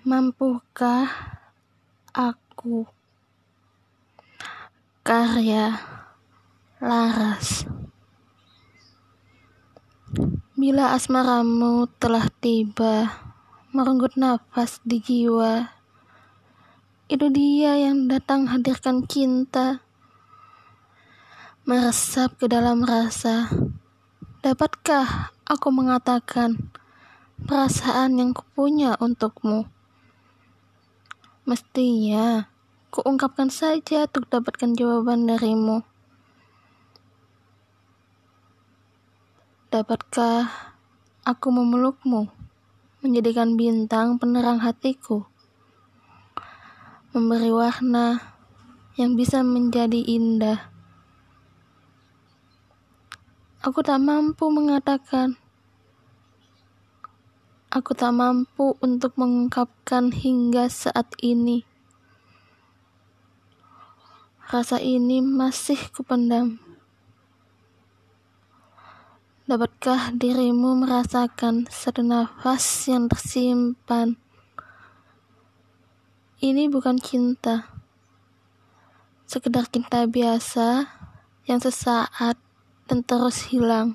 Mampukah aku? Karya Laras. Bila asmaramu telah tiba merenggut nafas di jiwa itu dia yang datang hadirkan cinta. Meresap ke dalam rasa dapatkah aku mengatakan perasaan yang kupunya untukmu Mestinya, kuungkapkan saja untuk dapatkan jawaban darimu. Dapatkah aku memelukmu, menjadikan bintang penerang hatiku, memberi warna yang bisa menjadi indah. Aku tak mampu mengatakan Aku tak mampu untuk mengungkapkan hingga saat ini. Rasa ini masih kupendam. Dapatkah dirimu merasakan satu nafas yang tersimpan? Ini bukan cinta, sekedar cinta biasa yang sesaat dan terus hilang.